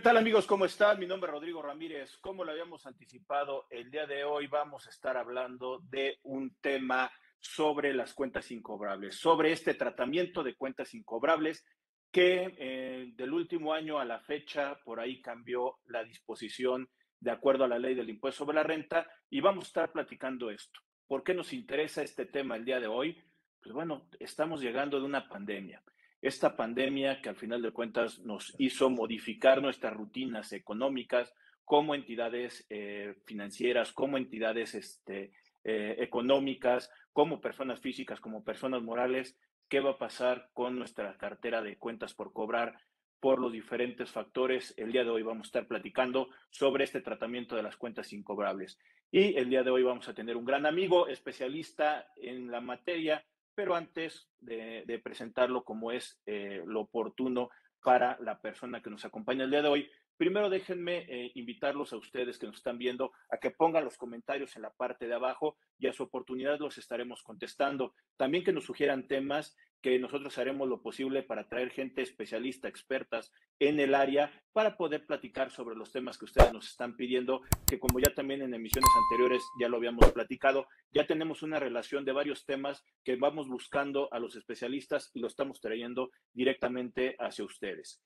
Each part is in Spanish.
¿Qué tal amigos? ¿Cómo están? Mi nombre es Rodrigo Ramírez. Como lo habíamos anticipado, el día de hoy vamos a estar hablando de un tema sobre las cuentas incobrables, sobre este tratamiento de cuentas incobrables que eh, del último año a la fecha por ahí cambió la disposición de acuerdo a la ley del impuesto sobre la renta y vamos a estar platicando esto. ¿Por qué nos interesa este tema el día de hoy? Pues bueno, estamos llegando de una pandemia esta pandemia que al final de cuentas nos hizo modificar nuestras rutinas económicas como entidades eh, financieras, como entidades este, eh, económicas, como personas físicas, como personas morales, qué va a pasar con nuestra cartera de cuentas por cobrar por los diferentes factores. El día de hoy vamos a estar platicando sobre este tratamiento de las cuentas incobrables. Y el día de hoy vamos a tener un gran amigo especialista en la materia, pero antes de, presentarlo como es eh, lo oportuno para la persona que nos acompaña el día de hoy, primero déjenme eh, invitarlos a ustedes que nos están viendo a que pongan los comentarios en la parte de abajo y a su oportunidad los estaremos contestando. También que nos sugieran temas que nosotros haremos lo posible para traer gente especialista, expertas en el área, para poder platicar sobre los temas que ustedes nos están pidiendo, que como ya también en emisiones anteriores ya lo habíamos platicado, ya tenemos una relación de varios temas que vamos buscando a los especialistas y lo estamos trayendo directamente hacia ustedes.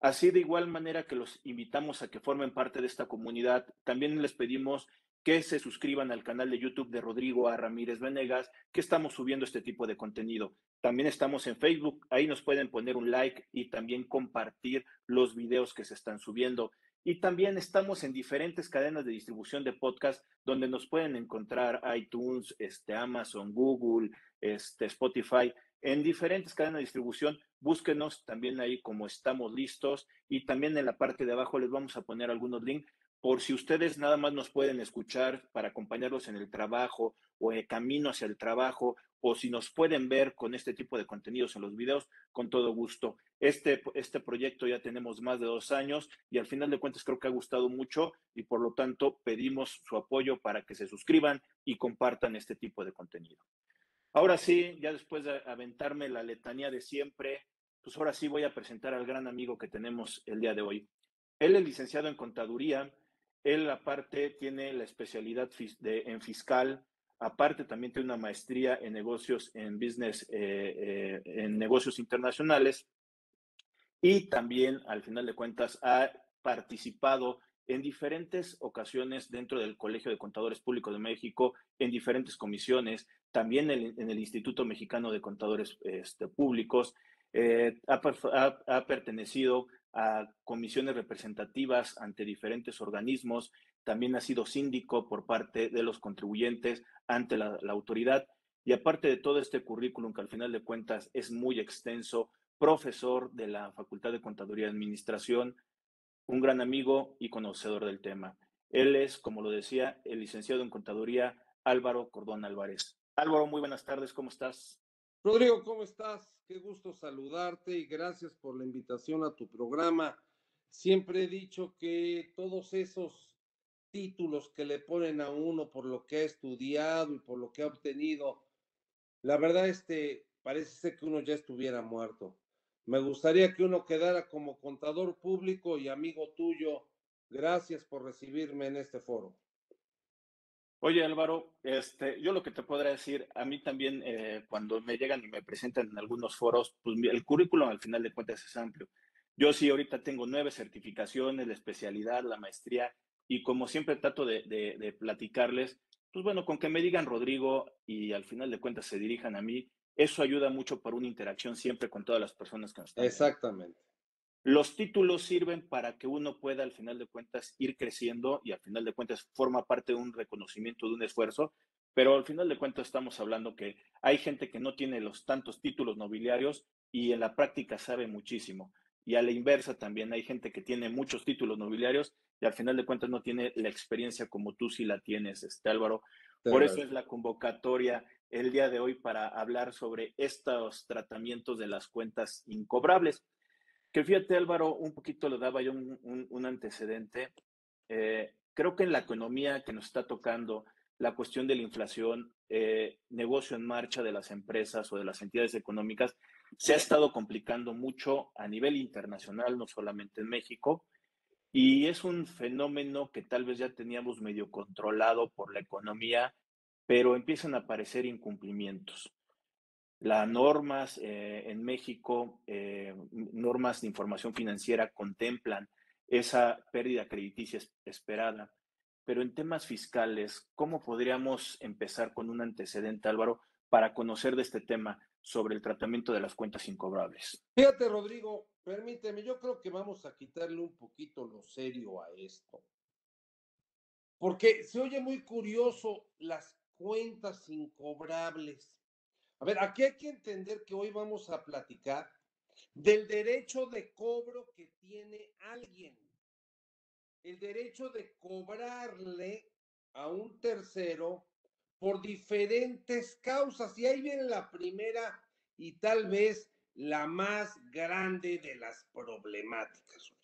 Así de igual manera que los invitamos a que formen parte de esta comunidad, también les pedimos que se suscriban al canal de YouTube de Rodrigo A. Ramírez Venegas, que estamos subiendo este tipo de contenido. También estamos en Facebook, ahí nos pueden poner un like y también compartir los videos que se están subiendo. Y también estamos en diferentes cadenas de distribución de podcast donde nos pueden encontrar iTunes, este, Amazon, Google, este, Spotify, en diferentes cadenas de distribución. Búsquenos también ahí como estamos listos y también en la parte de abajo les vamos a poner algunos links por si ustedes nada más nos pueden escuchar para acompañarlos en el trabajo o en camino hacia el trabajo, o si nos pueden ver con este tipo de contenidos en los videos, con todo gusto. Este, este proyecto ya tenemos más de dos años y al final de cuentas creo que ha gustado mucho y por lo tanto pedimos su apoyo para que se suscriban y compartan este tipo de contenido. Ahora sí, ya después de aventarme la letanía de siempre, pues ahora sí voy a presentar al gran amigo que tenemos el día de hoy. Él es licenciado en contaduría, él aparte tiene la especialidad de, en fiscal, aparte también tiene una maestría en negocios en business, eh, eh, en negocios internacionales y también al final de cuentas ha participado en diferentes ocasiones dentro del Colegio de Contadores Públicos de México, en diferentes comisiones, también en, el Instituto Mexicano de Contadores este, Públicos, eh, ha, pertenecido a comisiones representativas ante diferentes organismos, también ha sido síndico por parte de los contribuyentes ante la, autoridad y aparte de todo este currículum que al final de cuentas es muy extenso, profesor de la Facultad de Contaduría y Administración, un gran amigo y conocedor del tema. Él es, como lo decía, el licenciado en Contaduría Álvaro Cordón Álvarez. Álvaro, muy buenas tardes, ¿cómo estás? Rodrigo, ¿cómo estás? Qué gusto saludarte y gracias por la invitación a tu programa. Siempre he dicho que todos esos títulos que le ponen a uno por lo que ha estudiado y por lo que ha obtenido, la verdad este parece ser que uno ya estuviera muerto. Me gustaría que uno quedara como contador público y amigo tuyo. Gracias por recibirme en este foro. Oye Álvaro, este, yo lo que te podría decir, a mí también eh, cuando me llegan y me presentan en algunos foros, pues el currículum al final de cuentas es amplio. Yo sí ahorita tengo nueve certificaciones, la especialidad, la maestría, y como siempre trato de, de, platicarles, pues bueno, con que me digan Rodrigo y al final de cuentas se dirijan a mí, eso ayuda mucho para una interacción siempre con todas las personas que nos están. Exactamente. Los títulos sirven para que uno pueda al final de cuentas ir creciendo y al final de cuentas forma parte de un reconocimiento, de un esfuerzo, pero al final de cuentas estamos hablando que hay gente que no tiene los tantos títulos nobiliarios y en la práctica sabe muchísimo. Y a la inversa también hay gente que tiene muchos títulos nobiliarios y al final de cuentas no tiene la experiencia como tú sí la tienes, este Álvaro. Por eso es la convocatoria el día de hoy para hablar sobre estos tratamientos de las cuentas incobrables. Que fíjate, Álvaro, un poquito le daba yo un, antecedente. Eh, creo que en la economía que nos está tocando, la cuestión de la inflación, eh, negocio en marcha de las empresas o de las entidades económicas, se ha estado complicando mucho a nivel internacional, no solamente en México. Y es un fenómeno que tal vez ya teníamos medio controlado por la economía, pero empiezan a aparecer incumplimientos. Las normas eh, en México, eh, normas de información financiera contemplan esa pérdida crediticia esperada, pero en temas fiscales, ¿cómo podríamos empezar con un antecedente, Álvaro, para conocer de este tema sobre el tratamiento de las cuentas incobrables? Fíjate, Rodrigo, permíteme, yo creo que vamos a quitarle un poquito lo serio a esto. Porque se oye muy curioso las cuentas incobrables. A ver, aquí hay que entender que hoy vamos a platicar del derecho de cobro que tiene alguien. El derecho de cobrarle a un tercero por diferentes causas. Y ahí viene la primera y tal vez la más grande de las problemáticas.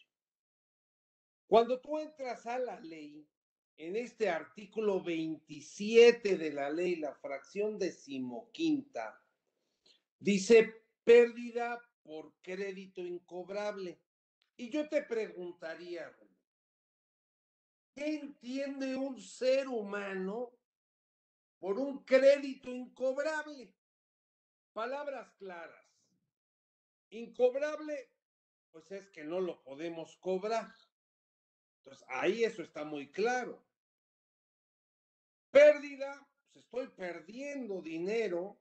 Cuando tú entras a la ley, en este artículo 27 de la ley, la fracción decimoquinta, dice pérdida por crédito incobrable. Y yo te preguntaría, ¿qué entiende un ser humano por un crédito incobrable? Palabras claras. Incobrable, pues es que no lo podemos cobrar. Entonces, ahí eso está muy claro. Pérdida, pues estoy perdiendo dinero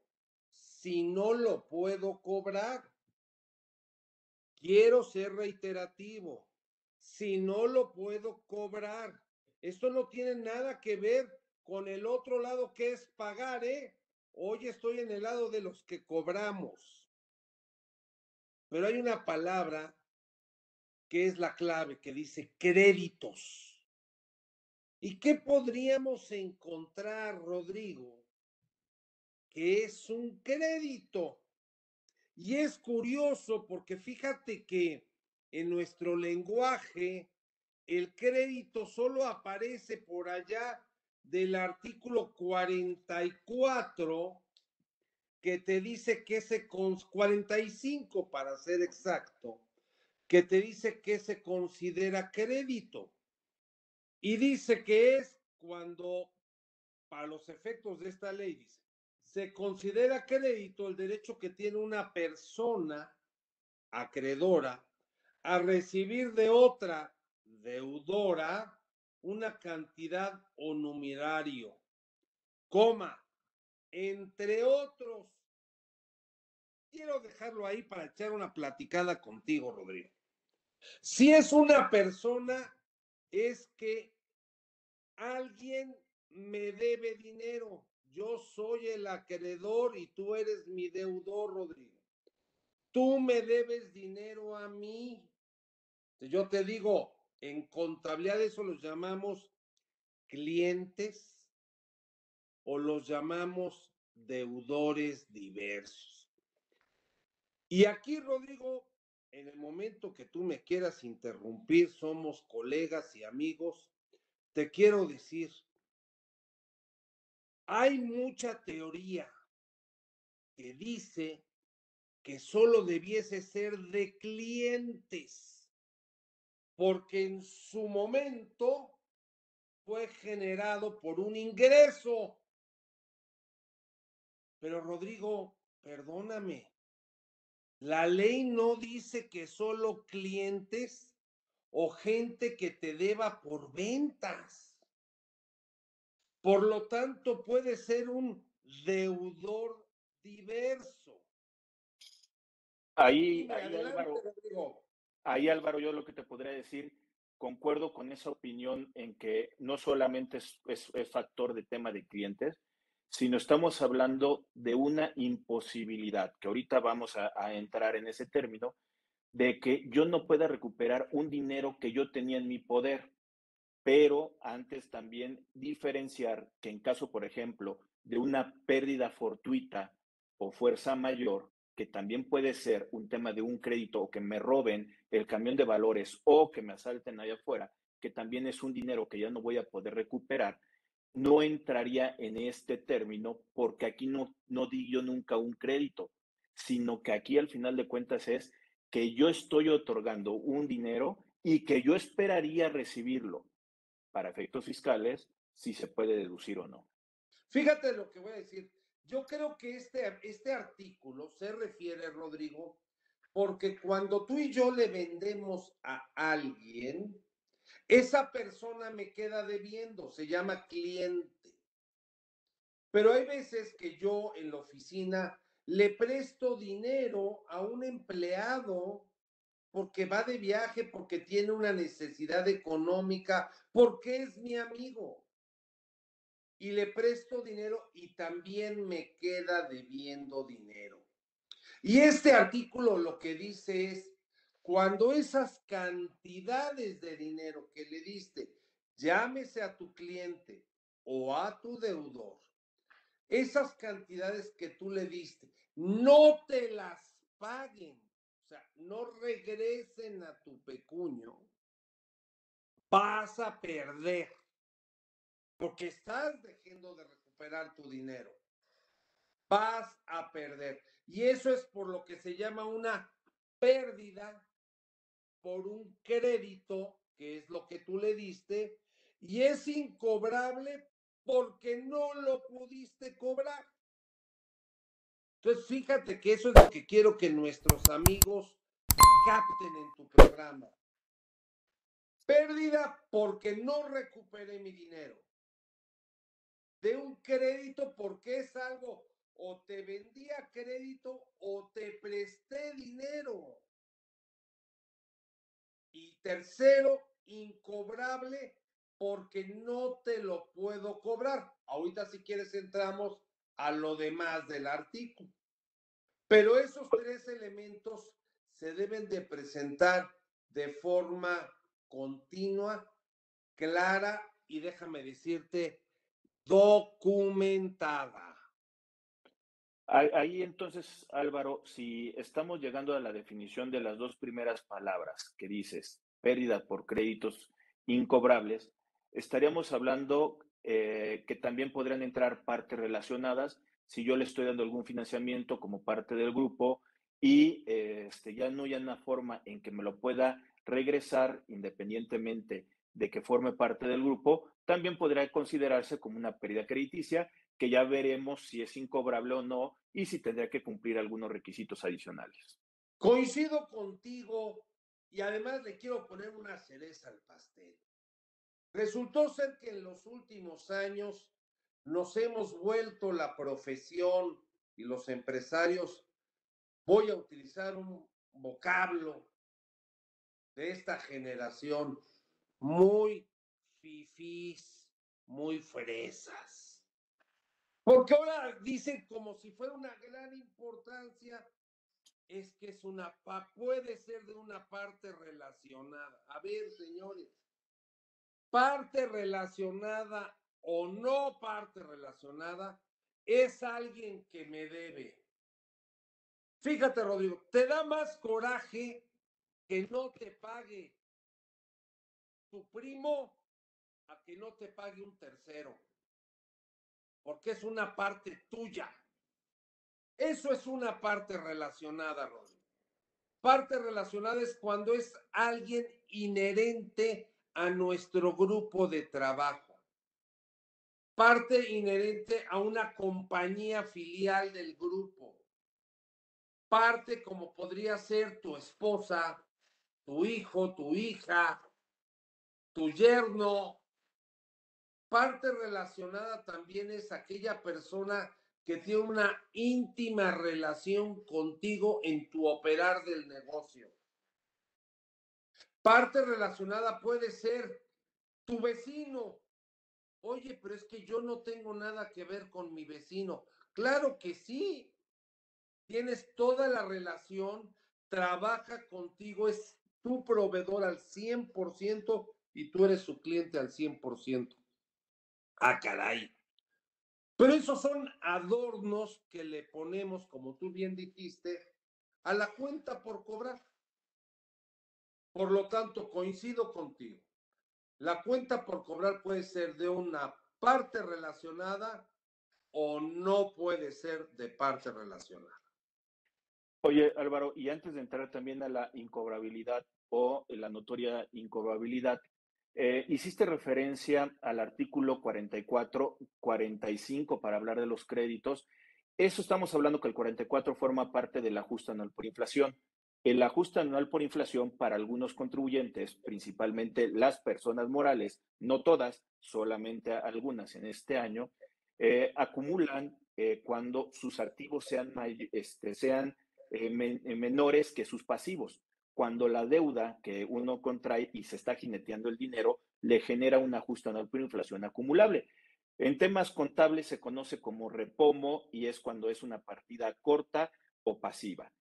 si no lo puedo cobrar. Quiero ser reiterativo. Si no lo puedo cobrar, esto no tiene nada que ver con el otro lado que es pagar, ¿eh? Hoy estoy en el lado de los que cobramos. Pero hay una palabra que es la clave, que dice créditos. ¿Y qué podríamos encontrar, Rodrigo? Que es un crédito. Y es curioso porque fíjate que en nuestro lenguaje el crédito solo aparece por allá del artículo 44 que te dice que se con 45 para ser exacto, que te dice que se considera crédito. Y dice que es cuando, para los efectos de esta ley, dice, se considera crédito el derecho que tiene una persona acreedora a recibir de otra deudora una cantidad o numerario, coma, entre otros. Quiero dejarlo ahí para echar una platicada contigo, Rodrigo. Si es una persona, es que alguien me debe dinero. Yo soy el acreedor y tú eres mi deudor, Rodrigo. Tú me debes dinero a mí. Yo te digo, en contabilidad eso los llamamos clientes o los llamamos deudores diversos. Y aquí, Rodrigo, en el momento que tú me quieras interrumpir, somos colegas y amigos, te quiero decir, hay mucha teoría que dice que solo debiese ser de clientes porque en su momento fue generado por un ingreso. Pero Rodrigo, perdóname, la ley no dice que solo clientes o gente que te deba por ventas. Por lo tanto, puede ser un deudor diverso. Ahí, ahí Álvaro, ahí Álvaro, yo lo que te podría decir, concuerdo con esa opinión en que no solamente es, factor de tema de clientes, sino estamos hablando de una imposibilidad, que ahorita vamos a, entrar en ese término, de que yo no pueda recuperar un dinero que yo tenía en mi poder, pero antes también diferenciar que en caso, por ejemplo, de una pérdida fortuita o fuerza mayor, que también puede ser un tema de un crédito o que me roben el camión de valores o que me asalten allá afuera, que también es un dinero que ya no voy a poder recuperar, no entraría en este término porque aquí no, no di nunca un crédito, sino que aquí al final de cuentas es que yo estoy otorgando un dinero y que yo esperaría recibirlo para efectos fiscales, si se puede deducir o no. Fíjate lo que voy a decir. Yo creo que este, este artículo se refiere, Rodrigo, porque cuando tú y yo le vendemos a alguien, esa persona me queda debiendo, se llama cliente. Pero hay veces que yo en la oficina le presto dinero a un empleado porque va de viaje, porque tiene una necesidad económica, porque es mi amigo. Y le presto dinero y también me queda debiendo dinero. Y este artículo lo que dice es, cuando esas cantidades de dinero que le diste, llámese a tu cliente o a tu deudor, esas cantidades que tú le diste, no te las paguen, o sea, no regresen a tu pecuño, vas a perder, porque estás dejando de recuperar tu dinero. Vas a perder. Y eso es por lo que se llama una pérdida por un crédito, que es lo que tú le diste, y es incobrable porque no lo pudiste cobrar. Entonces, fíjate que eso es lo que quiero que nuestros amigos capten en tu programa. Pérdida porque no recuperé mi dinero. De un crédito porque es algo o te vendía crédito o te presté dinero. Y tercero, incobrable porque no te lo puedo cobrar. Ahorita si quieres entramos a lo demás del artículo. Pero esos tres elementos se deben de presentar de forma continua, clara y déjame decirte, documentada. Ahí entonces, Álvaro, si estamos llegando a la definición de las dos primeras palabras que dices, pérdida por créditos incobrables, estaríamos hablando eh, que también podrían entrar partes relacionadas si yo le estoy dando algún financiamiento como parte del grupo y eh, este, ya no hay una forma en que me lo pueda regresar independientemente de que forme parte del grupo, también podría considerarse como una pérdida crediticia que ya veremos si es incobrable o no y si tendría que cumplir algunos requisitos adicionales. Coincido contigo y además le quiero poner una cereza al pastel. Resultó ser que en los últimos años nos hemos vuelto la profesión y los empresarios, voy a utilizar un vocablo de esta generación, muy fifís, muy fresas. Porque ahora dicen como si fuera una gran importancia, es que es una, puede ser de una parte relacionada. A ver, señores, parte relacionada o no parte relacionada es alguien que me debe. Fíjate, Rodrigo, te da más coraje que no te pague tu primo a que no te pague un tercero porque es una parte tuya. Eso es una parte relacionada, Rodri. Parte relacionada es cuando es alguien inherente a nuestro grupo de trabajo. Parte inherente a una compañía filial del grupo. Parte como podría ser tu esposa, tu hijo, tu hija, tu yerno, Parte relacionada también es aquella persona que tiene una íntima relación contigo en tu operar del negocio. Parte relacionada puede ser tu vecino. Oye, pero es que yo no tengo nada que ver con mi vecino. Claro que sí. Tienes toda la relación, trabaja contigo, es tu proveedor al 100% y tú eres su cliente al 100%. Ah, caray. Pero esos son adornos que le ponemos, como tú bien dijiste, a la cuenta por cobrar. Por lo tanto, coincido contigo. La cuenta por cobrar puede ser de una parte relacionada o no puede ser de parte relacionada. Oye, Álvaro, y antes de entrar también a la incobrabilidad o la notoria incobrabilidad, eh, hiciste referencia al artículo 44, 45 para hablar de los créditos. Eso estamos hablando que el 44 forma parte del ajuste anual por inflación. El ajuste anual por inflación para algunos contribuyentes, principalmente las personas morales, no todas, solamente algunas en este año, eh, acumulan eh, cuando sus activos sean, este, sean menores que sus pasivos cuando la deuda que uno contrae y se está jineteando el dinero le genera un ajuste anual por inflación acumulable. En temas contables se conoce como repomo y es cuando es una partida corta o pasiva.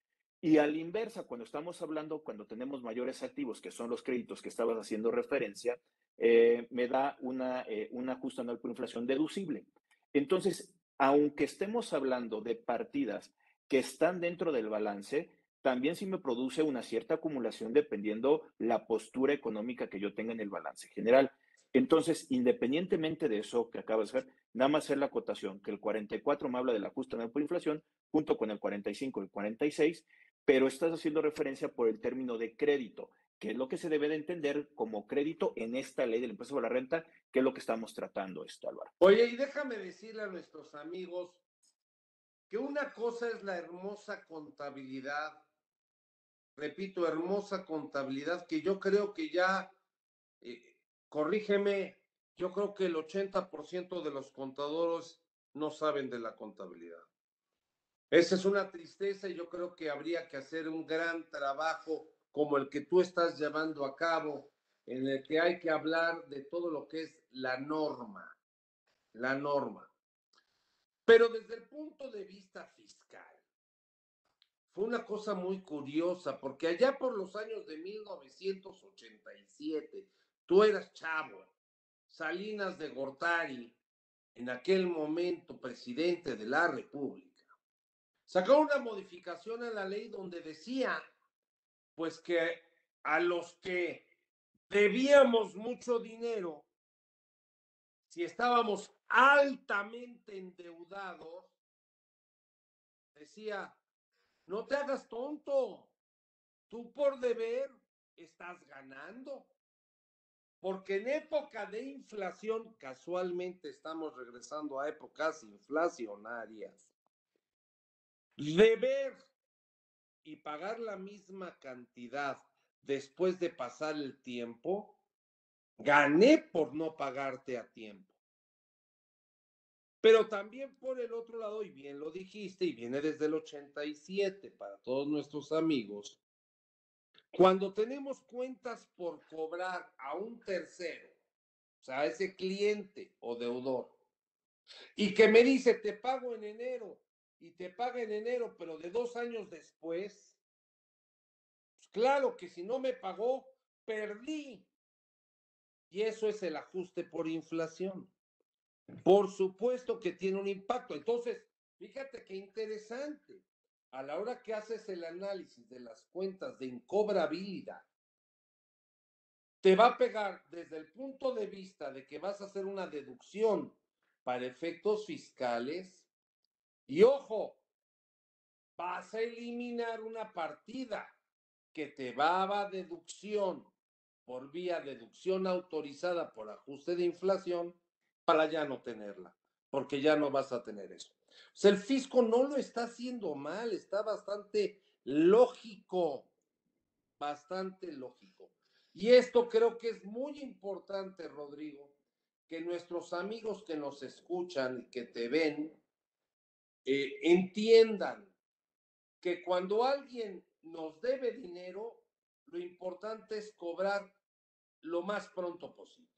Y a la inversa, cuando estamos hablando, cuando tenemos mayores activos, que son los créditos que estabas haciendo referencia, eh, me da una, eh, un ajuste anual por inflación deducible. Entonces, aunque estemos hablando de partidas que están dentro del balance, también sí me produce una cierta acumulación dependiendo la postura económica que yo tenga en el balance general. Entonces, independientemente de eso que acabas de hacer, nada más hacer la acotación, que el 44 me habla del ajuste anual por inflación, junto con el 45 y el 46, pero estás haciendo referencia por el término de crédito, que es lo que se debe de entender como crédito en esta ley del impuesto sobre la renta, que es lo que estamos tratando esto, Álvaro. Oye, y déjame decirle a nuestros amigos que una cosa es la hermosa contabilidad repito, hermosa contabilidad que yo creo que ya, eh, corrígeme, yo creo que el 80% de los contadores no saben de la contabilidad. Esa es una tristeza y yo creo que habría que hacer un gran trabajo como el que tú estás llevando a cabo, en el que hay que hablar de todo lo que es la norma, la norma. Pero desde el punto de vista fiscal, fue una cosa muy curiosa, porque allá por los años de 1987, tú eras chavo, Salinas de Gortari, en aquel momento presidente de la República, sacó una modificación a la ley donde decía, pues que a los que debíamos mucho dinero, si estábamos altamente endeudados, decía, no te hagas tonto. Tú por deber estás ganando. Porque en época de inflación, casualmente estamos regresando a épocas inflacionarias, deber y pagar la misma cantidad después de pasar el tiempo, gané por no pagarte a tiempo. Pero también por el otro lado, y bien lo dijiste, y viene desde el 87 para todos nuestros amigos, cuando tenemos cuentas por cobrar a un tercero, o sea, a ese cliente o deudor, y que me dice, te pago en enero, y te paga en enero, pero de dos años después, pues claro que si no me pagó, perdí. Y eso es el ajuste por inflación. Por supuesto que tiene un impacto. Entonces, fíjate qué interesante. A la hora que haces el análisis de las cuentas de incobrabilidad, te va a pegar desde el punto de vista de que vas a hacer una deducción para efectos fiscales y ojo, vas a eliminar una partida que te va a deducción por vía deducción autorizada por ajuste de inflación para ya no tenerla, porque ya no vas a tener eso. O sea, el fisco no lo está haciendo mal, está bastante lógico, bastante lógico. Y esto creo que es muy importante, Rodrigo, que nuestros amigos que nos escuchan y que te ven eh, entiendan que cuando alguien nos debe dinero, lo importante es cobrar lo más pronto posible.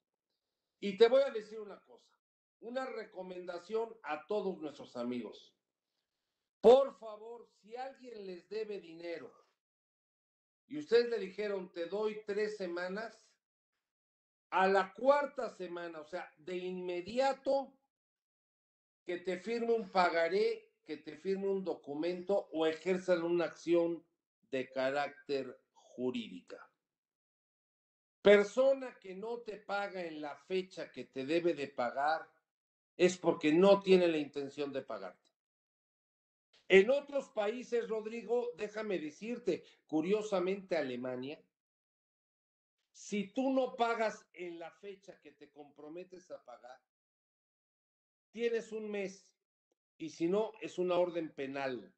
Y te voy a decir una cosa, una recomendación a todos nuestros amigos. Por favor, si alguien les debe dinero y ustedes le dijeron, te doy tres semanas, a la cuarta semana, o sea, de inmediato, que te firme un pagaré, que te firme un documento o ejerzan una acción de carácter jurídica. Persona que no te paga en la fecha que te debe de pagar es porque no tiene la intención de pagarte. En otros países, Rodrigo, déjame decirte, curiosamente Alemania, si tú no pagas en la fecha que te comprometes a pagar, tienes un mes y si no, es una orden penal.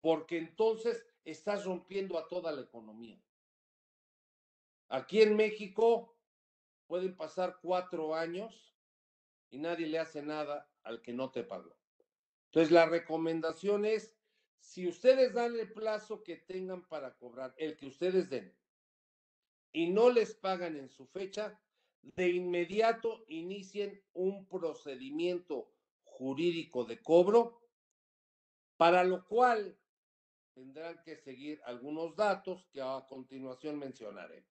Porque entonces estás rompiendo a toda la economía. Aquí en México pueden pasar cuatro años y nadie le hace nada al que no te pagó. Entonces, la recomendación es, si ustedes dan el plazo que tengan para cobrar, el que ustedes den, y no les pagan en su fecha, de inmediato inicien un procedimiento jurídico de cobro, para lo cual tendrán que seguir algunos datos que a continuación mencionaré.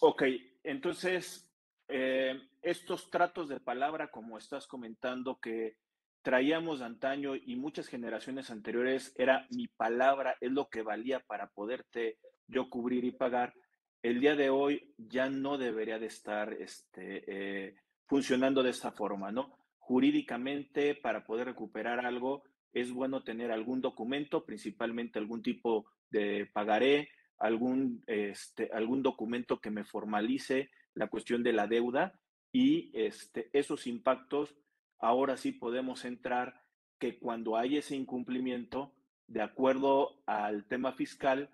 Ok, entonces, eh, estos tratos de palabra, como estás comentando, que traíamos antaño y muchas generaciones anteriores, era mi palabra, es lo que valía para poderte yo cubrir y pagar. El día de hoy ya no debería de estar este, eh, funcionando de esta forma, ¿no? Jurídicamente, para poder recuperar algo, es bueno tener algún documento, principalmente algún tipo de pagaré, algún, este, algún documento que me formalice la cuestión de la deuda y este, esos impactos, ahora sí podemos entrar que cuando hay ese incumplimiento, de acuerdo al tema fiscal,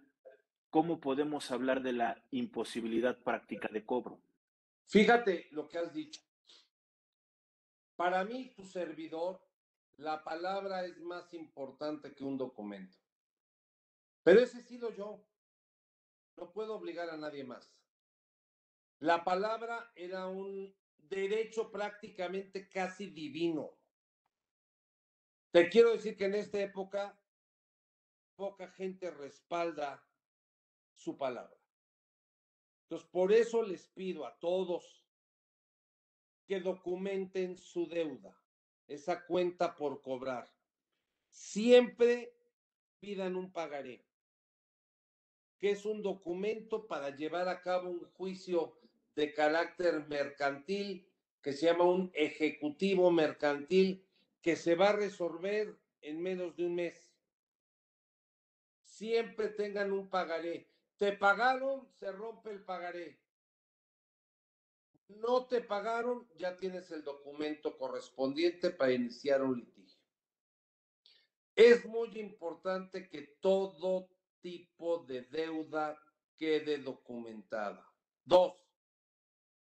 ¿cómo podemos hablar de la imposibilidad práctica de cobro? Fíjate lo que has dicho. Para mí, tu servidor, la palabra es más importante que un documento. Pero ese he sido yo. No puedo obligar a nadie más. La palabra era un derecho prácticamente casi divino. Te quiero decir que en esta época poca gente respalda su palabra. Entonces, por eso les pido a todos que documenten su deuda, esa cuenta por cobrar. Siempre pidan un pagaré que es un documento para llevar a cabo un juicio de carácter mercantil que se llama un ejecutivo mercantil que se va a resolver en menos de un mes. Siempre tengan un pagaré. Te pagaron, se rompe el pagaré. No te pagaron, ya tienes el documento correspondiente para iniciar un litigio. Es muy importante que todo tipo de deuda quede documentada. Dos,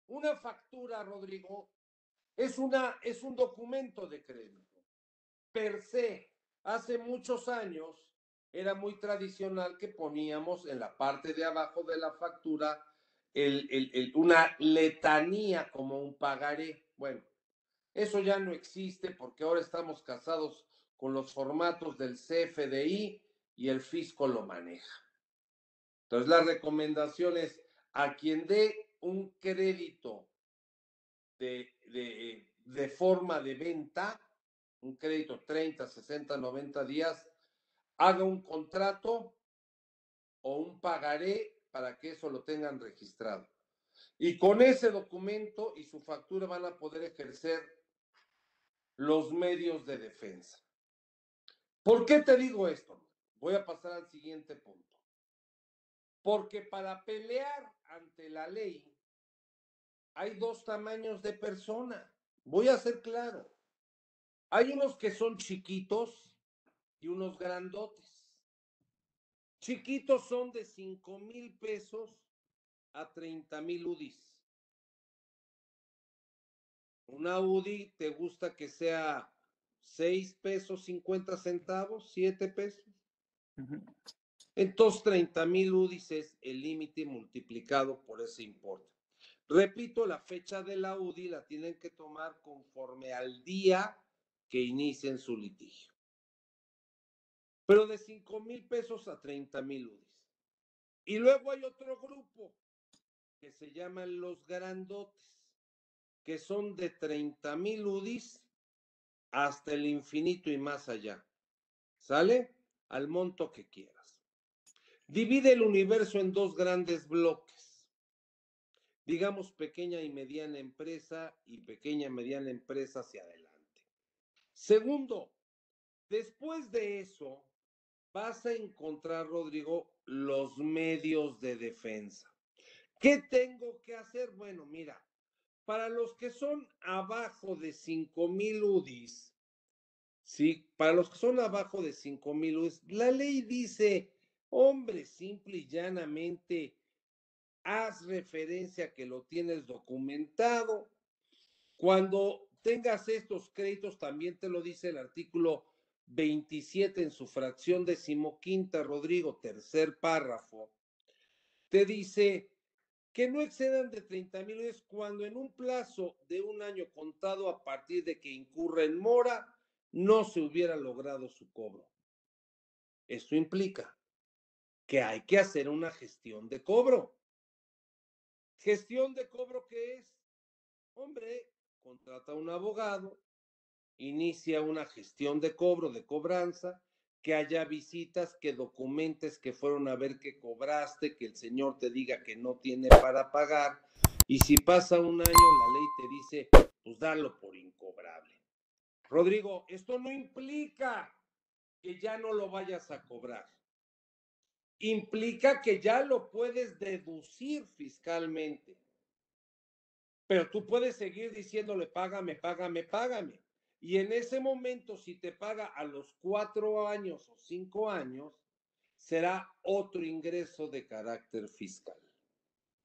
una factura, Rodrigo, es, una, es un documento de crédito. Per se, hace muchos años era muy tradicional que poníamos en la parte de abajo de la factura una letanía como un pagaré. Bueno, eso ya no existe porque ahora estamos casados con los formatos del CFDI y el fisco lo maneja. Entonces, la recomendación es a quien dé un crédito de, de, forma de venta, un crédito 30, 60, 90 días, haga un contrato o un pagaré para que eso lo tengan registrado. Y con ese documento y su factura van a poder ejercer los medios de defensa. ¿Por qué te digo esto? Voy a pasar al siguiente punto. Porque para pelear ante la ley hay dos tamaños de persona. Voy a ser claro. Hay unos que son chiquitos y unos grandotes. Chiquitos son de 5 mil pesos a 30 mil UDIs. Una UDI te gusta que sea 6 pesos 50 centavos, 7 pesos. Entonces, 30 mil UDIs es el límite multiplicado por ese importe. Repito, la fecha de la UDI la tienen que tomar conforme al día que inicien su litigio. Pero de 5 mil pesos a 30 mil UDIs. Y luego hay otro grupo que se llaman los grandotes, que son de 30 mil UDIs hasta el infinito y más allá. ¿Sale? Al monto que quieras. Divide el universo en dos grandes bloques. Digamos pequeña y mediana empresa y pequeña y mediana empresa hacia adelante. Segundo, después de eso, vas a encontrar, Rodrigo, los medios de defensa. ¿Qué tengo que hacer? Bueno, mira, para los que son abajo de 5000 UDIs, ¿sí? Para los que son abajo de 5000 UDIs, la ley dice, hombre, simple y llanamente, haz referencia que lo tienes documentado. Cuando tengas estos créditos, también te lo dice el artículo 27 en su fracción decimoquinta, Rodrigo, tercer párrafo, te dice que no excedan de 30 mil cuando en un plazo de un año contado a partir de que incurra en mora, no se hubiera logrado su cobro. Esto implica que hay que hacer una gestión de cobro. Gestión de cobro que es, hombre, contrata a un abogado, inicia una gestión de cobro, de cobranza, que haya visitas, que documentes que fueron a ver que cobraste, que el señor te diga que no tiene para pagar, y si pasa un año, la ley te dice, pues dalo por incobrable. Rodrigo, esto no implica que ya no lo vayas a cobrar. Implica que ya lo puedes deducir fiscalmente. Pero tú puedes seguir diciéndole, págame, págame, págame. Y en ese momento, si te paga a los cuatro años o cinco años, será otro ingreso de carácter fiscal.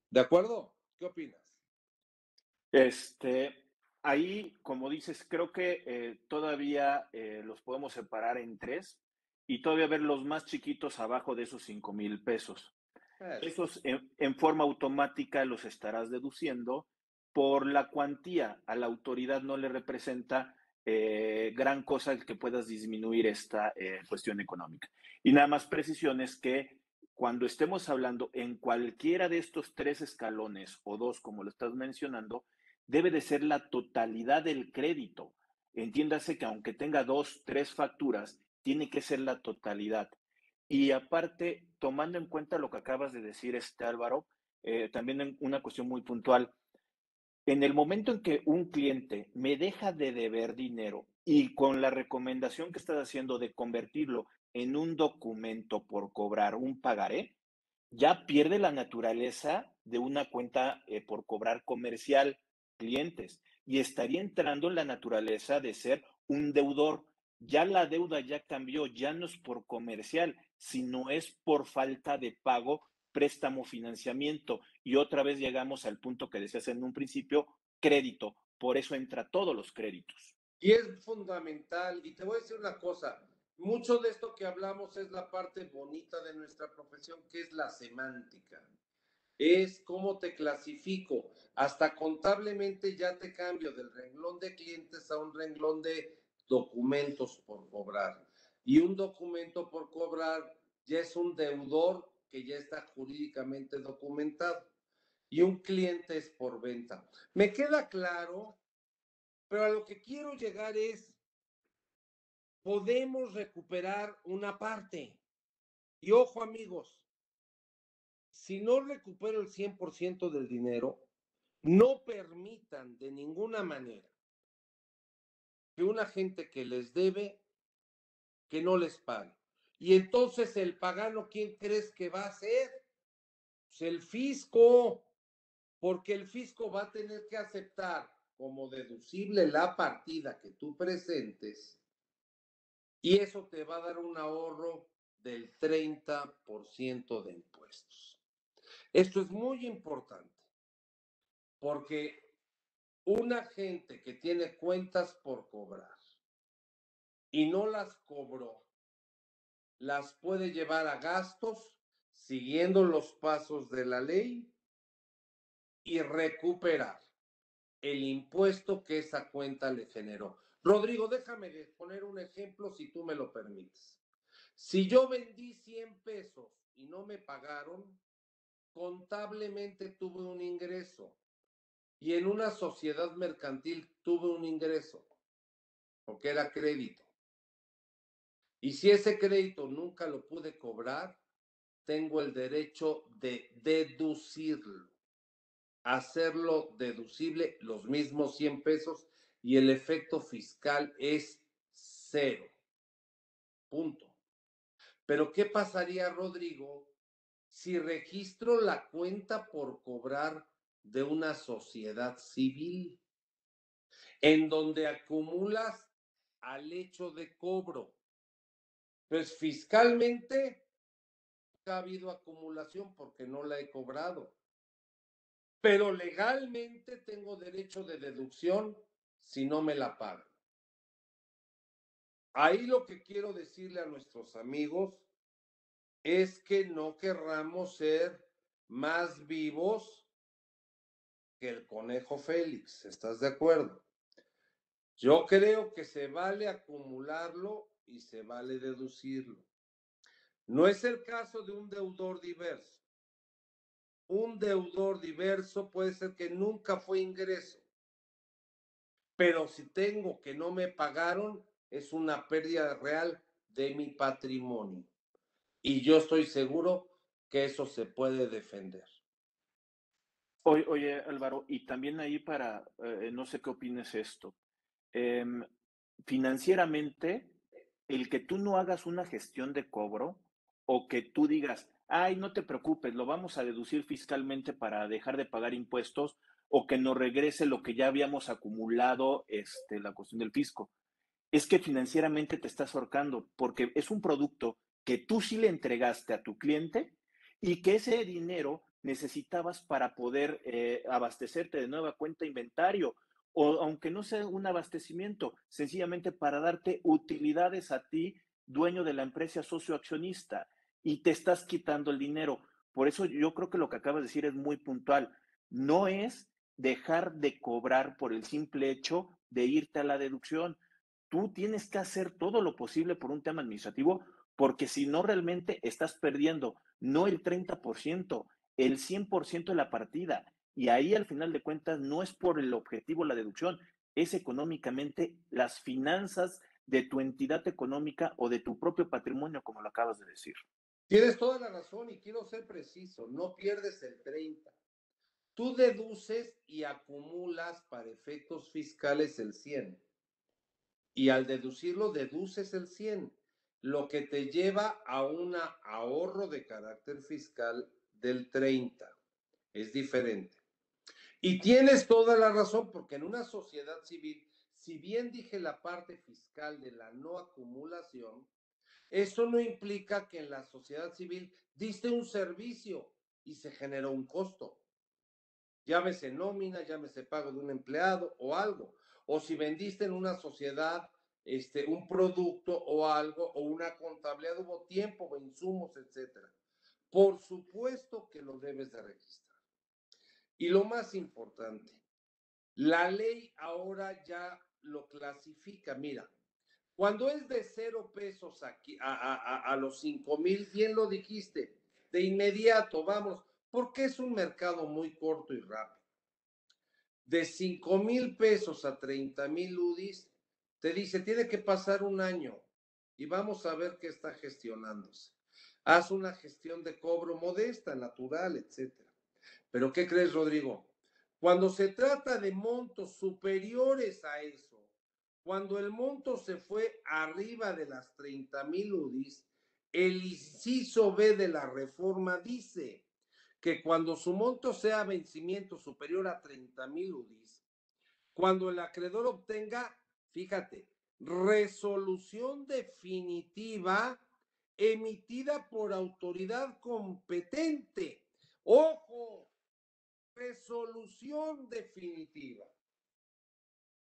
¿De acuerdo? ¿Qué opinas? Este, ahí, como dices, creo que eh, todavía eh, los podemos separar en tres y todavía ver los más chiquitos abajo de esos cinco mil pesos. Esos en forma automática los estarás deduciendo por la cuantía. A la autoridad no le representa eh, gran cosa el que puedas disminuir esta cuestión económica. Y nada más precisiones que cuando estemos hablando en cualquiera de estos tres escalones o dos, como lo estás mencionando, debe de ser la totalidad del crédito. Entiéndase que aunque tenga dos, tres facturas, tiene que ser la totalidad. Y aparte, tomando en cuenta lo que acabas de decir, este Álvaro, eh, también una cuestión muy puntual. En el momento en que un cliente me deja de deber dinero y con la recomendación que estás haciendo de convertirlo en un documento por cobrar un pagaré, ya pierde la naturaleza de una cuenta eh, por cobrar comercial clientes y estaría entrando en la naturaleza de ser un deudor. Ya la deuda ya cambió, ya no es por comercial, sino es por falta de pago préstamo, financiamiento. Y otra vez llegamos al punto que decías en un principio, crédito. Por eso entra todos los créditos. Y es fundamental. Y te voy a decir una cosa, mucho de esto que hablamos es la parte bonita de nuestra profesión, que es la semántica. Es cómo te clasifico. Hasta contablemente ya te cambio del renglón de clientes a un renglón de documentos por cobrar. Y un documento por cobrar ya es un deudor que ya está jurídicamente documentado y un cliente es por venta. Me queda claro, pero a lo que quiero llegar es, podemos recuperar una parte. Y ojo amigos, si no recupero el 100% del dinero, no permitan de ninguna manera que una gente que les debe, que no les pague. Y entonces el pagano, ¿quién crees que va a ser? Pues el fisco, porque el fisco va a tener que aceptar como deducible la partida que tú presentes y eso te va a dar un ahorro del 30% de impuestos. Esto es muy importante porque una gente que tiene cuentas por cobrar y no las cobró las puede llevar a gastos siguiendo los pasos de la ley y recuperar el impuesto que esa cuenta le generó. Rodrigo, déjame poner un ejemplo si tú me lo permites. Si yo vendí 100 pesos y no me pagaron, contablemente tuve un ingreso y en una sociedad mercantil tuve un ingreso, porque era crédito. Y si ese crédito nunca lo pude cobrar, tengo el derecho de deducirlo, hacerlo deducible los mismos 100 pesos y el efecto fiscal es cero. Punto. Pero ¿qué pasaría, Rodrigo, si registro la cuenta por cobrar de una sociedad civil en donde acumulas al hecho de cobro? Pues fiscalmente ha habido acumulación porque no la he cobrado. Pero legalmente tengo derecho de deducción si no me la pagan. Ahí lo que quiero decirle a nuestros amigos es que no querramos ser más vivos que el conejo Félix. ¿Estás de acuerdo? Yo creo que se vale acumularlo y se vale deducirlo. No es el caso de un deudor diverso. Un deudor diverso puede ser que nunca fue ingreso, pero si tengo que no me pagaron, es una pérdida real de mi patrimonio. Y yo estoy seguro que eso se puede defender. Oye, Álvaro, y también ahí para, eh, no sé qué opines esto. Em, financieramente, el que tú no hagas una gestión de cobro o que tú digas, ay, no te preocupes, lo vamos a deducir fiscalmente para dejar de pagar impuestos o que nos regrese lo que ya habíamos acumulado, este, la cuestión del fisco. Es que financieramente te estás ahorcando porque es un producto que tú sí le entregaste a tu cliente y que ese dinero necesitabas para poder eh, abastecerte de nueva cuenta inventario o aunque no sea un abastecimiento, sencillamente para darte utilidades a ti, dueño de la empresa socio accionista y te estás quitando el dinero. Por eso yo creo que lo que acabas de decir es muy puntual. No es dejar de cobrar por el simple hecho de irte a la deducción. Tú tienes que hacer todo lo posible por un tema administrativo, porque si no realmente estás perdiendo no el 30%, el 100% de la partida. Y ahí al final de cuentas no es por el objetivo la deducción, es económicamente las finanzas de tu entidad económica o de tu propio patrimonio, como lo acabas de decir. Tienes toda la razón y quiero ser preciso, no pierdes el 30. Tú deduces y acumulas para efectos fiscales el 100. Y al deducirlo, deduces el 100, lo que te lleva a un ahorro de carácter fiscal del 30. Es diferente. Y tienes toda la razón, porque en una sociedad civil, si bien dije la parte fiscal de la no acumulación, eso no implica que en la sociedad civil diste un servicio y se generó un costo. Llámese nómina, llámese pago de un empleado o algo. O si vendiste en una sociedad este, un producto o algo, o una contabilidad, hubo tiempo insumos, etcétera. Por supuesto que lo debes de registrar. Y lo más importante, la ley ahora ya lo clasifica. Mira, cuando es de cero pesos aquí a, los cinco mil, bien lo dijiste, de inmediato, vamos, porque es un mercado muy corto y rápido. De cinco mil pesos a 30 mil UDIs, te dice, tiene que pasar un año y vamos a ver qué está gestionándose. Haz una gestión de cobro modesta, natural, etcétera. Pero ¿qué crees, Rodrigo? Cuando se trata de montos superiores a eso, cuando el monto se fue arriba de las 30 mil UDIs, el inciso B de la reforma dice que cuando su monto sea vencimiento superior a 30 mil UDIs, cuando el acreedor obtenga, fíjate, resolución definitiva emitida por autoridad competente. Ojo, resolución definitiva.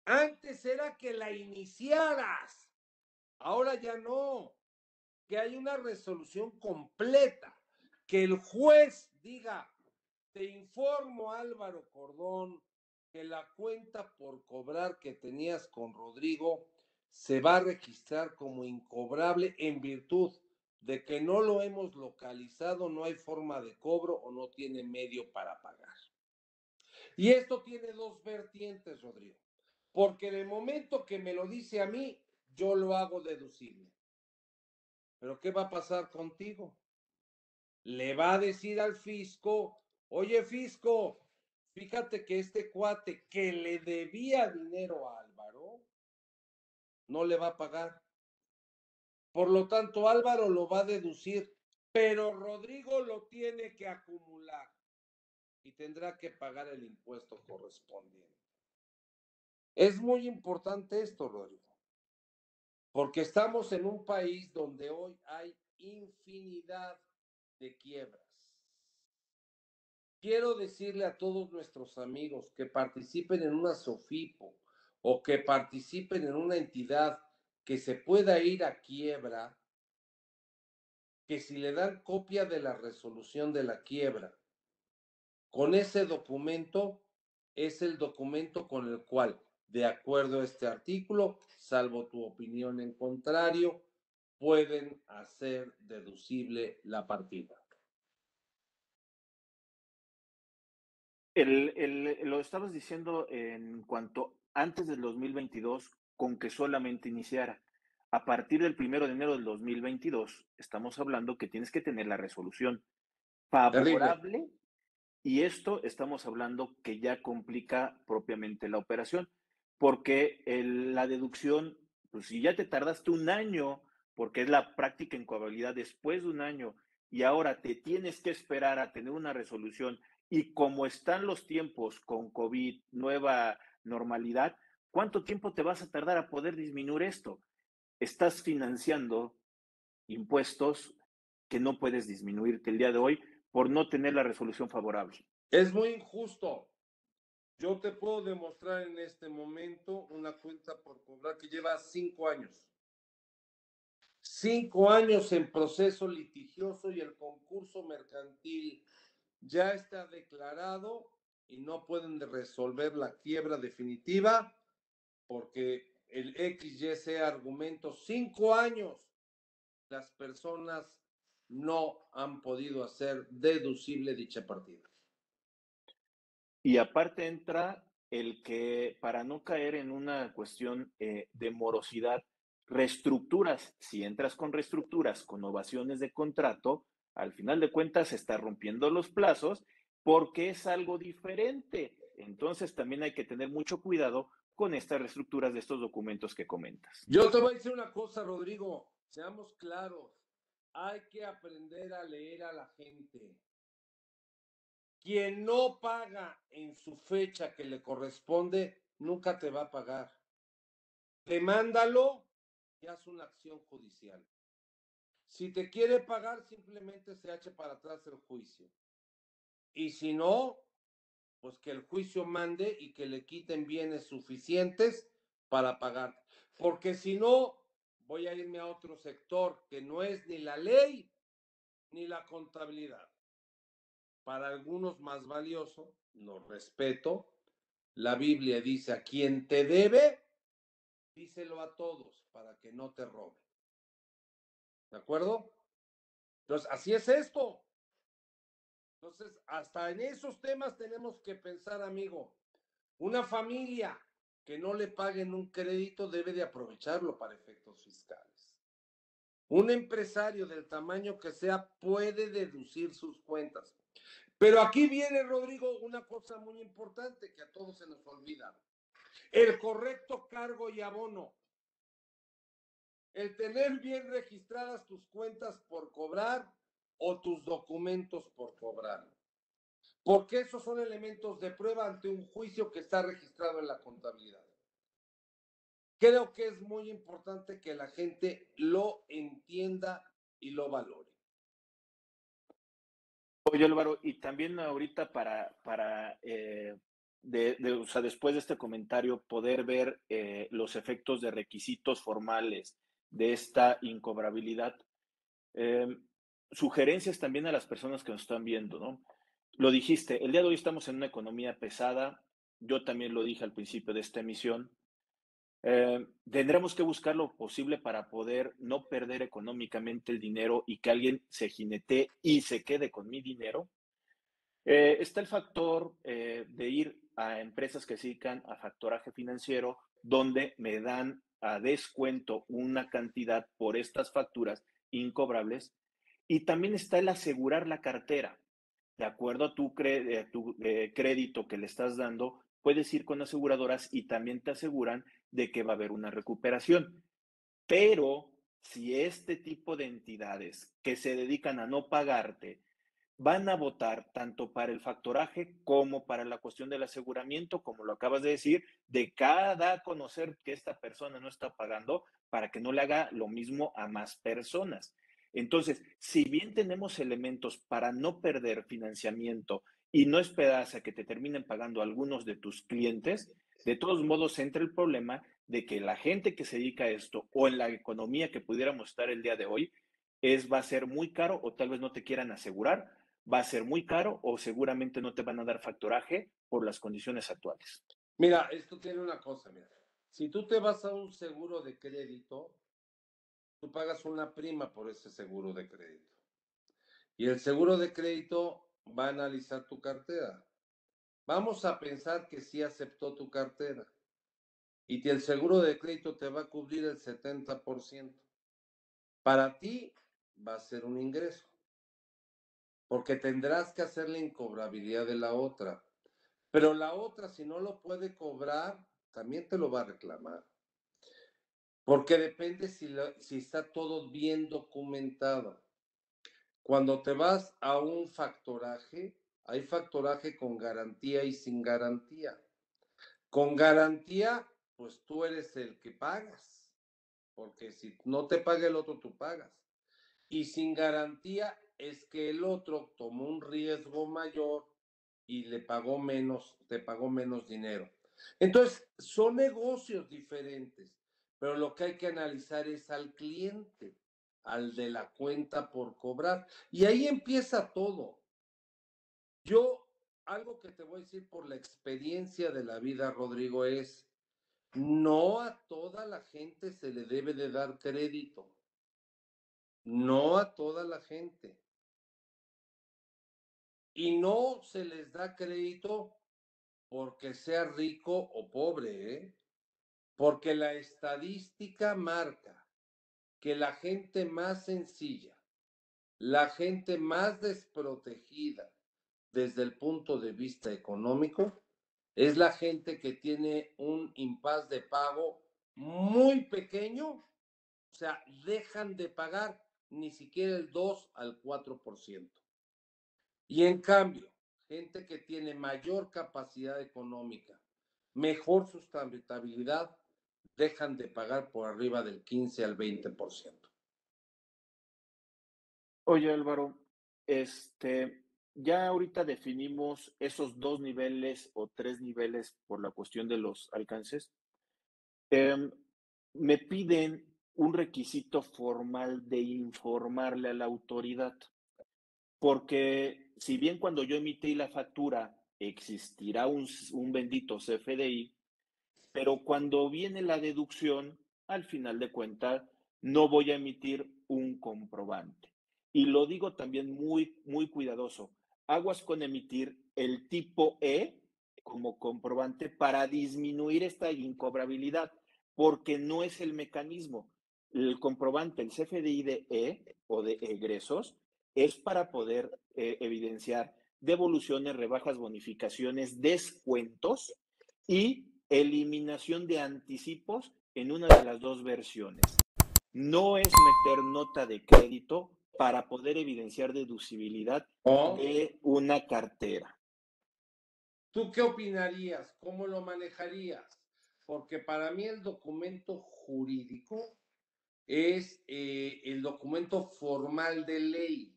Antes era que la iniciaras, ahora ya no, que hay una resolución completa, que el juez diga, te informo Álvaro Cordón que la cuenta por cobrar que tenías con Rodrigo se va a registrar como incobrable en virtud de que no lo hemos localizado, no hay forma de cobro o no tiene medio para pagar. Y esto tiene dos vertientes, Rodrigo porque en el momento que me lo dice a mí, yo lo hago deducible. Pero ¿qué va a pasar contigo? Le va a decir al fisco, oye fisco, fíjate que este cuate que le debía dinero a Álvaro, no le va a pagar. Por lo tanto, Álvaro lo va a deducir, pero Rodrigo lo tiene que acumular y tendrá que pagar el impuesto correspondiente. Es muy importante esto, Rodrigo, porque estamos en un país donde hoy hay infinidad de quiebras. Quiero decirle a todos nuestros amigos que participen en una SOFIPO o que participen en una entidad que se pueda ir a quiebra, que si le dan copia de la resolución de la quiebra, con ese documento es el documento con el cual, de acuerdo a este artículo, salvo tu opinión en contrario, pueden hacer deducible la partida. Lo estabas diciendo en cuanto antes del 2022, con que solamente iniciara. A partir del primero de enero del 2022, estamos hablando que tienes que tener la resolución favorable y esto estamos hablando que ya complica propiamente la operación, porque la deducción, pues si ya te tardaste un año, porque es la práctica en coabilidad después de un año y ahora te tienes que esperar a tener una resolución y como están los tiempos con COVID, nueva normalidad, ¿Cuánto tiempo te vas a tardar a poder disminuir esto? Estás financiando impuestos que no puedes disminuirte el día de hoy por no tener la resolución favorable. Es muy injusto. Yo te puedo demostrar en este momento una cuenta por cobrar que lleva cinco años. Cinco años en proceso litigioso y el concurso mercantil ya está declarado y no pueden resolver la quiebra definitiva porque el XYC argumento, cinco años, las personas no han podido hacer deducible dicha partida. Y aparte entra el que para no caer en una cuestión eh, de morosidad, reestructuras, si entras con reestructuras, con ovaciones de contrato, al final de cuentas se está rompiendo los plazos porque es algo diferente. Entonces también hay que tener mucho cuidado con estas reestructuras de estos documentos que comentas. Yo te voy a decir una cosa, Rodrigo, seamos claros, hay que aprender a leer a la gente. Quien no paga en su fecha que le corresponde, nunca te va a pagar. Demándalo y haz una acción judicial. Si te quiere pagar, simplemente se eche para atrás el juicio. Y si no, pues que el juicio mande y que le quiten bienes suficientes para pagar. Porque si no, voy a irme a otro sector que no es ni la ley ni la contabilidad. Para algunos más valioso, no respeto. La Biblia dice, a quien te debe, díselo a todos para que no te robe. ¿De acuerdo? Entonces, así es esto. Entonces, hasta en esos temas tenemos que pensar, amigo. Una familia que no le paguen un crédito debe de aprovecharlo para efectos fiscales. Un empresario del tamaño que sea puede deducir sus cuentas. Pero aquí viene, Rodrigo, una cosa muy importante que a todos se nos olvida. El correcto cargo y abono. El tener bien registradas tus cuentas por cobrar o tus documentos por cobrar. Porque esos son elementos de prueba ante un juicio que está registrado en la contabilidad. Creo que es muy importante que la gente lo entienda y lo valore. Oye Álvaro, y también ahorita para, para eh, de, o sea, después de este comentario, poder ver eh, los efectos de requisitos formales de esta incobrabilidad. Eh, sugerencias también a las personas que nos están viendo, ¿no? Lo dijiste, el día de hoy estamos en una economía pesada, yo también lo dije al principio de esta emisión, eh, tendremos que buscar lo posible para poder no perder económicamente el dinero y que alguien se jinete y se quede con mi dinero. Eh, está el factor eh, de ir a empresas que se dedican a factoraje financiero, donde me dan a descuento una cantidad por estas facturas incobrables y también está el asegurar la cartera. De acuerdo a tu, eh, crédito que le estás dando, puedes ir con aseguradoras y también te aseguran de que va a haber una recuperación. Pero si este tipo de entidades que se dedican a no pagarte van a votar tanto para el factoraje como para la cuestión del aseguramiento, como lo acabas de decir, de cada conocer que esta persona no está pagando para que no le haga lo mismo a más personas. Entonces, si bien tenemos elementos para no perder financiamiento y no esperas a que te terminen pagando algunos de tus clientes, de todos modos entra el problema de que la gente que se dedica a esto o en la economía que pudiéramos estar el día de hoy, es va a ser muy caro o tal vez no te quieran asegurar va a ser muy caro o seguramente no te van a dar factoraje por las condiciones actuales. Mira, esto tiene una cosa, mira. Si tú te vas a un seguro de crédito, tú pagas una prima por ese seguro de crédito. Y el seguro de crédito va a analizar tu cartera. Vamos a pensar que sí aceptó tu cartera y que el seguro de crédito te va a cubrir el 70%. Para ti va a ser un ingreso porque tendrás que hacer la incobrabilidad de la otra. Pero la otra, si no lo puede cobrar, también te lo va a reclamar. Porque depende si, si está todo bien documentado. Cuando te vas a un factoraje, hay factoraje con garantía y sin garantía. Con garantía, pues tú eres el que pagas, porque si no te paga el otro, tú pagas. Y sin garantía, es que el otro tomó un riesgo mayor y le pagó menos, te pagó menos dinero. Entonces, son negocios diferentes, pero lo que hay que analizar es al cliente, al de la cuenta por cobrar. Y ahí empieza todo. Yo, algo que te voy a decir por la experiencia de la vida, Rodrigo, es, no a toda la gente se le debe de dar crédito. No a toda la gente y no se les da crédito porque sea rico o pobre, ¿eh? porque la estadística marca que la gente más sencilla, la gente más desprotegida desde el punto de vista económico, es la gente que tiene un impas de pago muy pequeño, o sea, dejan de pagar ni siquiera el 2 al 4%. Y en cambio, gente que tiene mayor capacidad económica, mejor sustentabilidad, dejan de pagar por arriba del 15 al 20%. Oye Álvaro, este, ya ahorita definimos esos dos niveles o tres niveles por la cuestión de los alcances. Em, me piden un requisito formal de informarle a la autoridad, porque si bien cuando yo emití la factura existirá un, bendito CFDI, pero cuando viene la deducción, al final de cuentas, no voy a emitir un comprobante. Y lo digo también muy, muy cuidadoso. Aguas con emitir el tipo E como comprobante para disminuir esta incobrabilidad, porque no es el mecanismo. El comprobante, el CFDI de E o de egresos, es para poder eh, evidenciar devoluciones, rebajas, bonificaciones, descuentos y eliminación de anticipos en una de las dos versiones. No es meter nota de crédito para poder evidenciar deducibilidad oh. de una cartera. ¿Tú qué opinarías? ¿Cómo lo manejarías? Porque para mí el documento jurídico es eh, el documento formal de ley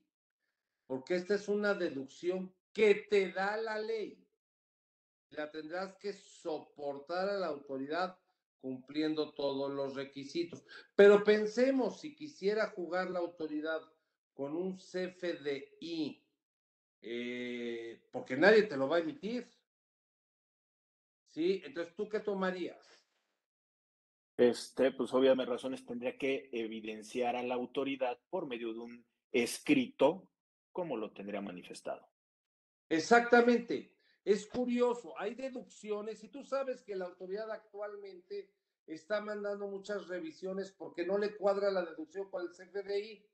porque esta es una deducción que te da la ley. La tendrás que soportar a la autoridad cumpliendo todos los requisitos. Pero pensemos, si quisiera jugar la autoridad con un CFDI, eh, porque nadie te lo va a emitir. ¿Sí? Entonces, ¿tú qué tomarías? Este, pues obviamente razones tendría que evidenciar a la autoridad por medio de un escrito como lo tendría manifestado. Exactamente. Es curioso, hay deducciones y tú sabes que la autoridad actualmente está mandando muchas revisiones porque no le cuadra la deducción con el CFDI.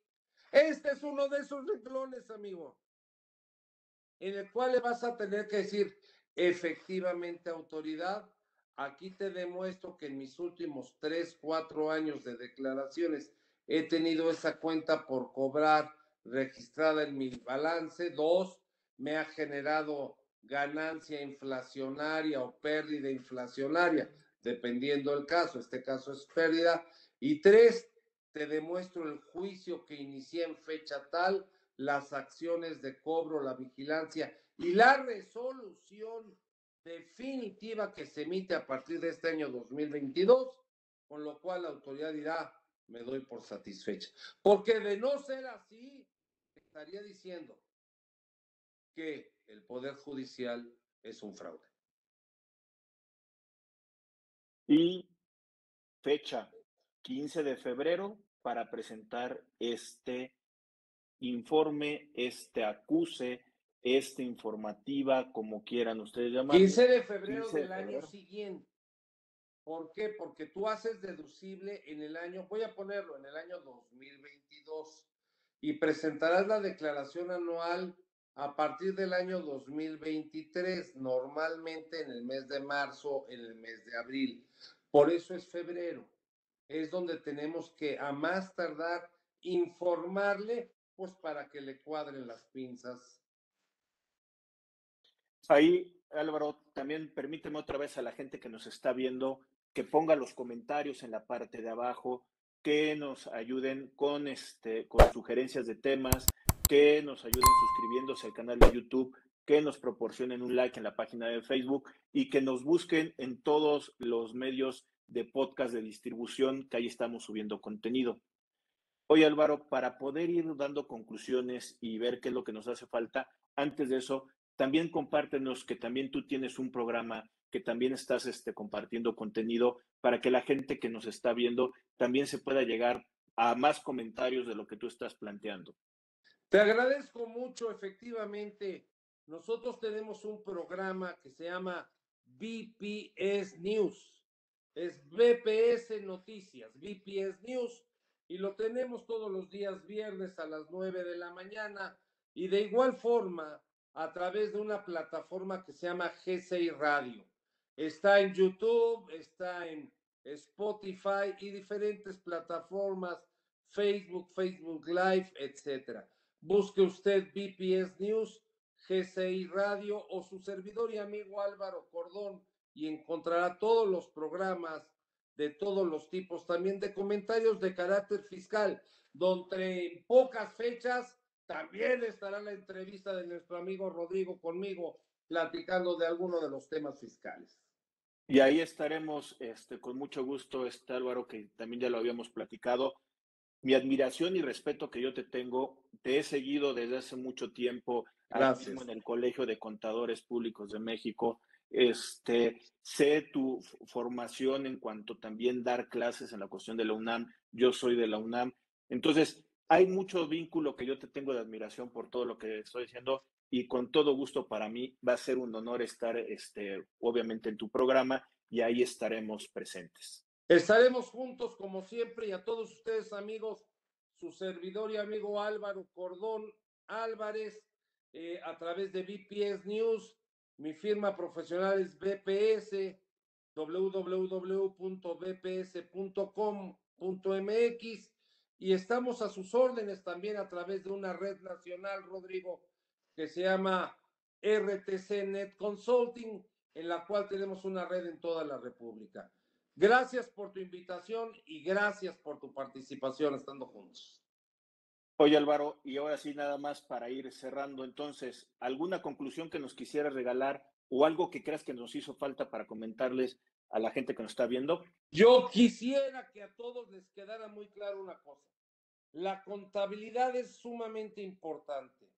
Este es uno de esos renglones, amigo, en el cual le vas a tener que decir, efectivamente, autoridad, aquí te demuestro que en mis últimos tres, cuatro años de declaraciones he tenido esa cuenta por cobrar registrada en mi balance. Dos, me ha generado ganancia inflacionaria o pérdida inflacionaria, dependiendo del caso. Este caso es pérdida. Y tres, te demuestro el juicio que inicié en fecha tal, las acciones de cobro, la vigilancia y la resolución definitiva que se emite a partir de este año 2022, con lo cual la autoridad dirá, me doy por satisfecha. Porque de no ser así, estaría diciendo que el Poder Judicial es un fraude. Y fecha 15 de febrero para presentar este informe, este acuse, esta informativa, como quieran ustedes llamarlo. 15 de febrero del año siguiente. ¿Por qué? Porque tú haces deducible en el año, voy a ponerlo, en el año 2022 y presentarás la declaración anual a partir del año 2023, normalmente en el mes de marzo, en el mes de abril. Por eso es febrero. Es donde tenemos que a más tardar informarle, pues para que le cuadren las pinzas. Ahí, Álvaro, también permíteme otra vez a la gente que nos está viendo que ponga los comentarios en la parte de abajo, que nos ayuden con, este, con sugerencias de temas, que nos ayuden suscribiéndose al canal de YouTube, que nos proporcionen un like en la página de Facebook y que nos busquen en todos los medios de podcast de distribución que ahí estamos subiendo contenido. Oye Álvaro, para poder ir dando conclusiones y ver qué es lo que nos hace falta, antes de eso, también compártenos que también tú tienes un programa, que también estás este, compartiendo contenido para que la gente que nos está viendo también se pueda llegar a más comentarios de lo que tú estás planteando. Te agradezco mucho, efectivamente. Nosotros tenemos un programa que se llama BPS News. Es BPS Noticias, BPS News, y lo tenemos todos los días viernes a las 9 de la mañana y de igual forma a través de una plataforma que se llama G6 Radio. Está en YouTube, está en Spotify y diferentes plataformas, Facebook, Facebook Live, etcétera. Busque usted BPS News, GCI Radio o su servidor y amigo Álvaro Cordón y encontrará todos los programas de todos los tipos, también de comentarios de carácter fiscal, donde en pocas fechas también estará la entrevista de nuestro amigo Rodrigo conmigo platicando de algunos de los temas fiscales. Y ahí estaremos este, con mucho gusto, este Álvaro, que también ya lo habíamos platicado, mi admiración y respeto que yo te tengo. Te he seguido desde hace mucho tiempo Gracias. en el Colegio de Contadores Públicos de México. Este, sé tu formación en cuanto también dar clases en la cuestión de la UNAM. Yo soy de la UNAM. Entonces, hay mucho vínculo que yo te tengo de admiración por todo lo que estoy diciendo y con todo gusto para mí va a ser un honor estar, este, obviamente, en tu programa y ahí estaremos presentes. Estaremos juntos como siempre y a todos ustedes amigos, su servidor y amigo Álvaro Cordón Álvarez eh, a través de BPS News. Mi firma profesional es BPS, www.bps.com.mx y estamos a sus órdenes también a través de una red nacional, Rodrigo, que se llama RTC Net Consulting, en la cual tenemos una red en toda la República. Gracias por tu invitación y gracias por tu participación estando juntos. Oye Álvaro, y ahora sí nada más para ir cerrando, entonces, ¿alguna conclusión que nos quisiera regalar o algo que creas que nos hizo falta para comentarles a la gente que nos está viendo? Yo quisiera que a todos les quedara muy claro una cosa. La contabilidad es sumamente importante.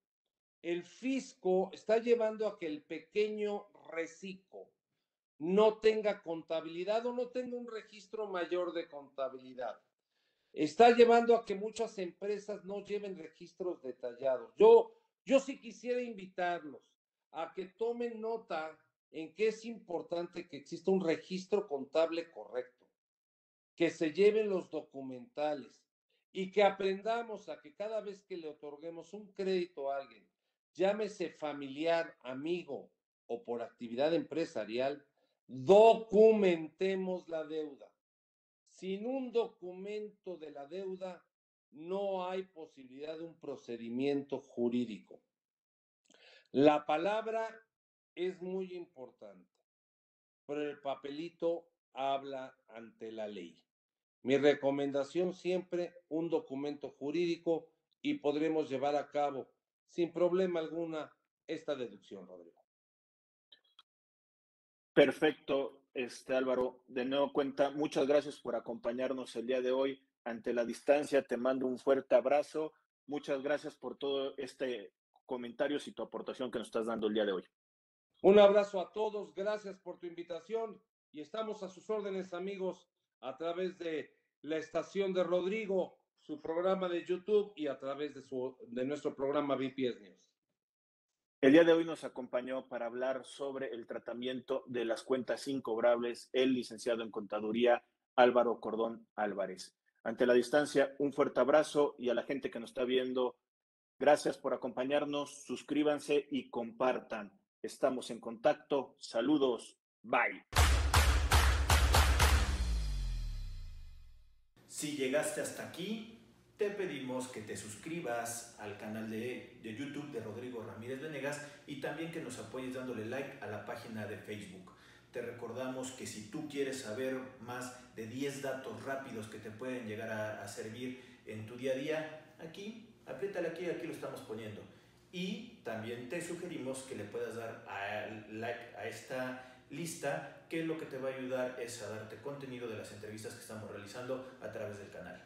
El fisco está llevando a que el pequeño reciclo no tenga contabilidad o no tenga un registro mayor de contabilidad. Está llevando a que muchas empresas no lleven registros detallados. Yo, yo sí quisiera invitarlos a que tomen nota en que es importante que exista un registro contable correcto, que se lleven los documentales y que aprendamos a que cada vez que le otorguemos un crédito a alguien, llámese familiar, amigo o por actividad empresarial, documentemos la deuda. Sin un documento de la deuda no hay posibilidad de un procedimiento jurídico. La palabra es muy importante, pero el papelito habla ante la ley. Mi recomendación siempre un documento jurídico y podremos llevar a cabo sin problema alguna esta deducción, Rodrigo. Perfecto, este Álvaro. De nuevo cuenta, muchas gracias por acompañarnos el día de hoy ante la distancia. Te mando un fuerte abrazo. Muchas gracias por todo este comentarios y tu aportación que nos estás dando el día de hoy. Un abrazo a todos, gracias por tu invitación y estamos a sus órdenes, amigos, a través de la estación de Rodrigo, su programa de YouTube y a través de, su, de nuestro programa VPS News. El día de hoy nos acompañó para hablar sobre el tratamiento de las cuentas incobrables el licenciado en contaduría Álvaro Cordón Álvarez. Ante la distancia, un fuerte abrazo y a la gente que nos está viendo Gracias por acompañarnos, suscríbanse y compartan. Estamos en contacto. Saludos. Bye. Si llegaste hasta aquí, te pedimos que te suscribas al canal de, de, YouTube de Rodrigo Ramírez Venegas y también que nos apoyes dándole like a la página de Facebook. Te recordamos que si tú quieres saber más de 10 datos rápidos que te pueden llegar a, servir en tu día a día, aquí apriétale aquí, aquí lo estamos poniendo. Y también te sugerimos que le puedas dar like a esta lista, que lo que te va a ayudar es a darte contenido de las entrevistas que estamos realizando a través del canal.